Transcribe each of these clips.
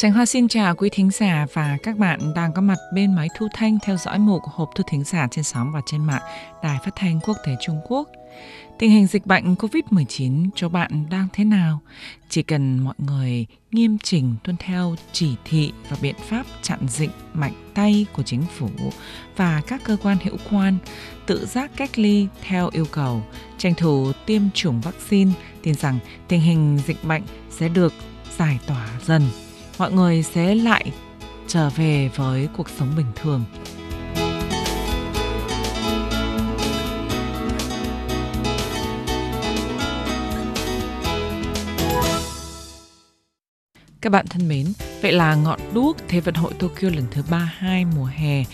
Sánh Hoa xin chào quý thính giả và các bạn đang có mặt bên máy thu thanh theo dõi mục hộp thư thính giả trên sóng và trên mạng Đài Phát thanh Quốc tế Trung Quốc. Tình hình dịch bệnh COVID-19 cho bạn đang thế nào? Chỉ cần mọi người nghiêm chỉnh tuân theo chỉ thị và biện pháp chặn dịch mạnh tay của chính phủ và các cơ quan hữu quan tự giác cách ly theo yêu cầu, tranh thủ tiêm chủng vaccine, tin rằng tình hình dịch bệnh sẽ được giải tỏa dần. Mọi người sẽ lại trở về với cuộc sống bình thường. Các bạn thân mến, vậy là ngọn đuốc Thế vận hội Tokyo lần thứ 32 mùa hè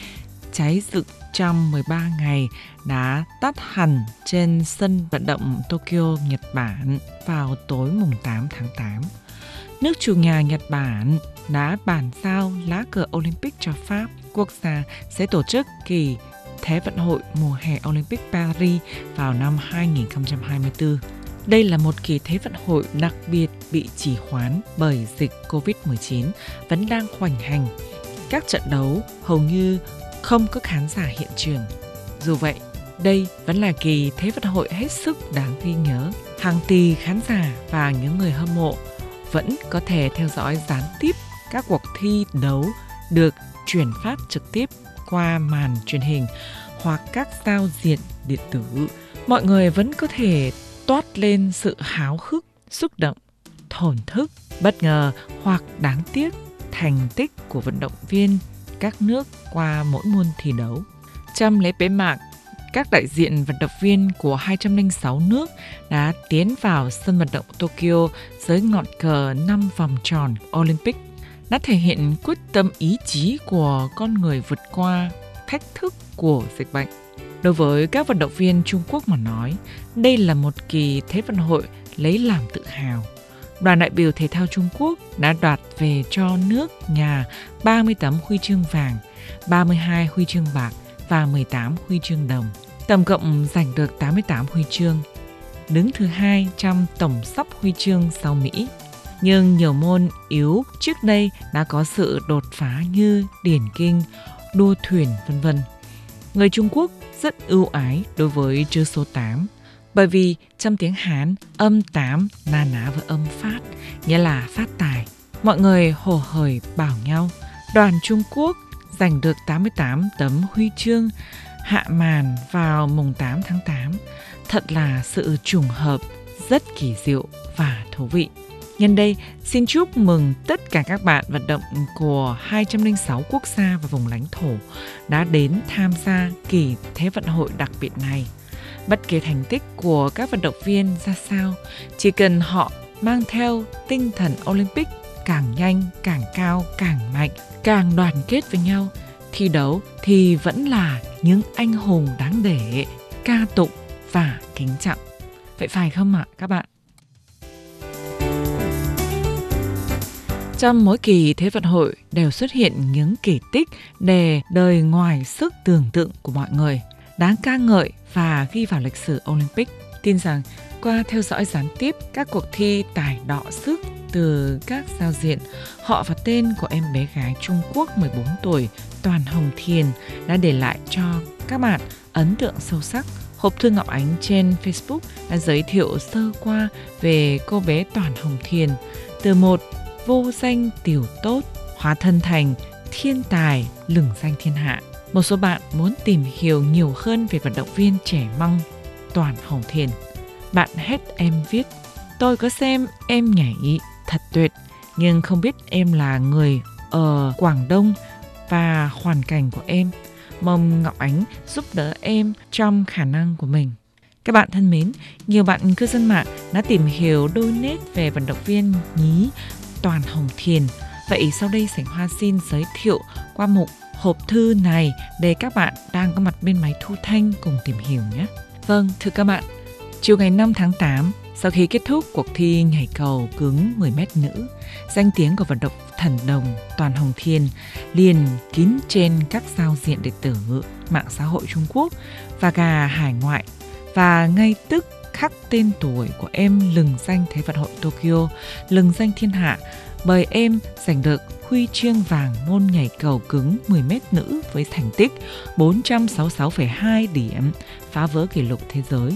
cháy rực trong 13 ngày đã tắt hẳn trên sân vận động Tokyo, Nhật Bản vào tối mùng 8 tháng 8. Nước chủ nhà Nhật Bản đã bàn giao lá cờ Olympic cho Pháp. Quốc gia sẽ tổ chức kỳ Thế vận hội mùa hè Olympic Paris vào năm 2024. Đây là một kỳ Thế vận hội đặc biệt bị trì hoãn bởi dịch COVID-19 vẫn đang hoành hành. Các trận đấu hầu như không có khán giả hiện trường. Dù vậy, đây vẫn là kỳ Thế vận hội hết sức đáng ghi nhớ. Hàng tỷ khán giả và những người hâm mộ vẫn có thể theo dõi gián tiếp các cuộc thi đấu được truyền phát trực tiếp qua màn truyền hình hoặc các giao diện điện tử. Mọi người vẫn có thể toát lên sự háo hức, xúc động, thổn thức, bất ngờ hoặc đáng tiếc thành tích của vận động viên các nước qua mỗi môn thi đấu. Trong lễ bế mạc, các đại diện vận động viên của 206 nước đã tiến vào sân vận động Tokyo dưới ngọn cờ 5 vòng tròn Olympic, đã thể hiện quyết tâm ý chí của con người vượt qua thách thức của dịch bệnh. Đối với các vận động viên Trung Quốc mà nói, đây là một kỳ Thế vận hội lấy làm tự hào. Đoàn đại biểu thể thao Trung Quốc đã đoạt về cho nước nhà 38 huy chương vàng, 32 huy chương bạc và 18 huy chương đồng. Tổng cộng giành được 88 huy chương, đứng thứ hai trong tổng sắp huy chương sau Mỹ. Nhưng nhiều môn yếu trước đây đã có sự đột phá như điển kinh, đua thuyền vân vân. Người Trung Quốc rất ưu ái đối với chữ số 8 bởi vì trong tiếng Hán âm 8 na ná với âm phát nghĩa là phát tài. Mọi người hồ hởi bảo nhau đoàn Trung Quốc giành được 88 tấm huy chương hạ màn vào mùng 8 tháng 8. Thật là sự trùng hợp rất kỳ diệu và thú vị. Nhân đây, xin chúc mừng tất cả các bạn vận động của 206 quốc gia và vùng lãnh thổ đã đến tham gia kỳ Thế vận hội đặc biệt này. Bất kể thành tích của các vận động viên ra sao, chỉ cần họ mang theo tinh thần Olympic càng nhanh, càng cao, càng mạnh, càng đoàn kết với nhau, thi đấu thì vẫn là những anh hùng đáng để ca tụng và kính trọng. Vậy phải không ạ các bạn? Trong mỗi kỳ Thế vận hội đều xuất hiện những kỳ tích đề đời ngoài sức tưởng tượng của mọi người, đáng ca ngợi và ghi vào lịch sử Olympic. Tin rằng qua theo dõi gián tiếp các cuộc thi tài đọ sức từ các giao diện, họ và tên của em bé gái Trung Quốc 14 tuổi Toàn Hồng Thiền đã để lại cho các bạn ấn tượng sâu sắc. Hộp thư Ngọc Ánh trên Facebook đã giới thiệu sơ qua về cô bé Toàn Hồng Thiền từ một vô danh tiểu tốt hóa thân thành thiên tài lừng danh thiên hạ. Một số bạn muốn tìm hiểu nhiều hơn về vận động viên trẻ măng Toàn Hồng Thiền. Bạn hết em viết, tôi có xem em nhảy thật tuyệt, nhưng không biết em là người ở Quảng Đông và hoàn cảnh của em. Mong Ngọc Ánh giúp đỡ em trong khả năng của mình. Các bạn thân mến, nhiều bạn cư dân mạng đã tìm hiểu đôi nét về vận động viên nhí Toàn Hồng Thiền. Vậy sau đây Sảnh Hoa xin giới thiệu qua mục hộp thư này để các bạn đang có mặt bên máy thu thanh cùng tìm hiểu nhé. Vâng, thưa các bạn, chiều ngày 5 tháng 8, sau khi kết thúc cuộc thi nhảy cầu cứng 10 mét nữ, danh tiếng của vận động thần đồng Toàn Hồng Thiên liền kín trên các giao diện điện tử, mạng xã hội Trung Quốc và cả hải ngoại và ngay tức khắc tên tuổi của em lừng danh Thế vận hội Tokyo, lừng danh thiên hạ bởi em giành được huy chương vàng môn nhảy cầu cứng 10m nữ với thành tích 466,2 điểm, phá vỡ kỷ lục thế giới.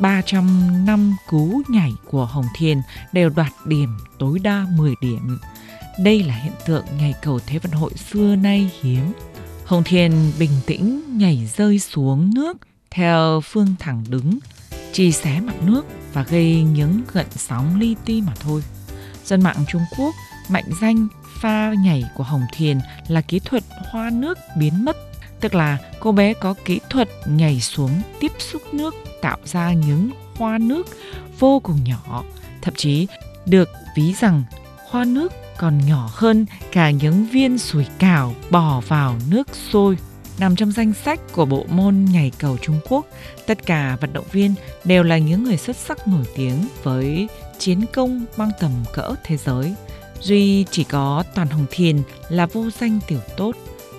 300 năm cú nhảy của Hồng Thiền đều đoạt điểm tối đa 10 điểm. Đây là hiện tượng nhảy cầu Thế vận hội xưa nay hiếm. Hồng Thiền bình tĩnh nhảy rơi xuống nước theo phương thẳng đứng, chỉ xé mặt nước và gây những gợn sóng li ti mà thôi. Dân mạng Trung Quốc mạnh danh pha nhảy của Hồng Thiền là kỹ thuật hoa nước biến mất, tức là cô bé có kỹ thuật nhảy xuống tiếp xúc nước tạo ra những hoa nước vô cùng nhỏ, thậm chí được ví rằng hoa nước còn nhỏ hơn cả những viên sủi cảo bỏ vào nước sôi. Nằm trong danh sách của bộ môn nhảy cầu Trung Quốc, tất cả vận động viên đều là những người xuất sắc nổi tiếng với chiến công mang tầm cỡ thế giới. Duy chỉ có Toàn Hồng Thiền là vô danh tiểu tốt.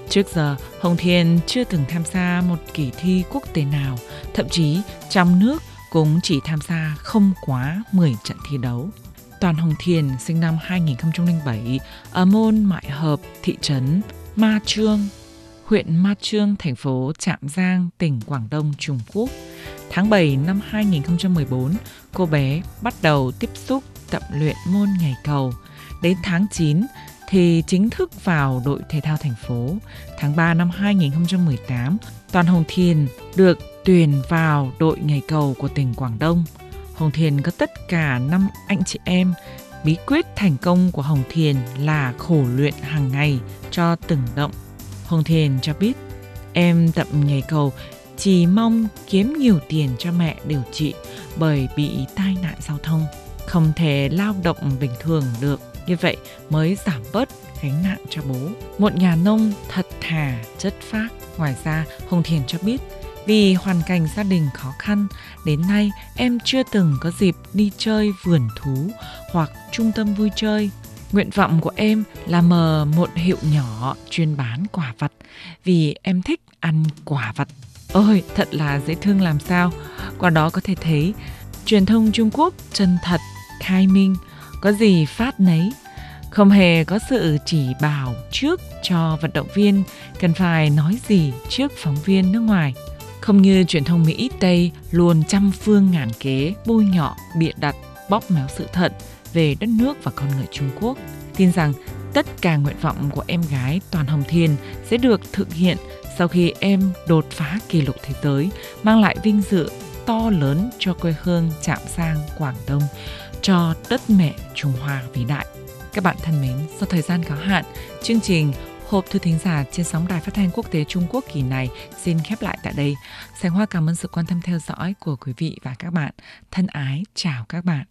Trước giờ, Hồng Thiền chưa từng tham gia một kỳ thi quốc tế nào, thậm chí trong nước cũng chỉ tham gia không quá 10 trận thi đấu. Toàn Hồng Thiền sinh năm 2007 ở môn Mại Hợp, thị trấn Ma Trương, huyện Ma Trương, thành phố Trạm Giang, tỉnh Quảng Đông, Trung Quốc. Tháng 7 năm 2014, cô bé bắt đầu tiếp xúc tập luyện môn nhảy cầu. Đến tháng 9 thì chính thức vào đội thể thao thành phố. Tháng 3 năm 2018, Toàn Hồng Thiền được tuyển vào đội nhảy cầu của tỉnh Quảng Đông. Hồng Thiền có tất cả 5 anh chị em. Bí quyết thành công của Hồng Thiền là khổ luyện hàng ngày cho từng động. Hồng Thiền cho biết, em tập nhảy cầu chỉ mong kiếm nhiều tiền cho mẹ điều trị bởi bị tai nạn giao thông. Không thể lao động bình thường được, như vậy mới giảm bớt gánh nặng cho bố. Một nhà nông thật thà, chất phác. Ngoài ra, Hồng Thiền cho biết vì hoàn cảnh gia đình khó khăn, đến nay em chưa từng có dịp đi chơi vườn thú hoặc trung tâm vui chơi. Nguyện vọng của em là mở một hiệu nhỏ chuyên bán quả vặt vì em thích ăn quả vặt. Ôi, thật là dễ thương làm sao. Qua đó có thể thấy truyền thông Trung Quốc chân thật, khai minh, có gì phát nấy, không hề có sự chỉ bảo trước cho vận động viên cần phải nói gì trước phóng viên nước ngoài. Không như truyền thông Mỹ Tây luôn trăm phương ngàn kế bôi nhọ, bịa đặt, bóp méo sự thật về đất nước và con người Trung Quốc. Tin rằng tất cả nguyện vọng của em gái Toàn Hồng Thiên sẽ được thực hiện sau khi em đột phá kỷ lục thế giới, mang lại vinh dự to lớn cho quê hương Trạm Giang, Quảng Đông, cho đất mẹ Trung Hoa vĩ đại. Các bạn thân mến, do thời gian có hạn, chương trình Hộp thư thính giả trên sóng đài phát thanh quốc tế Trung Quốc kỳ này xin khép lại tại đây. Sành Hoa cảm ơn sự quan tâm theo dõi của quý vị và các bạn. Thân ái, chào các bạn.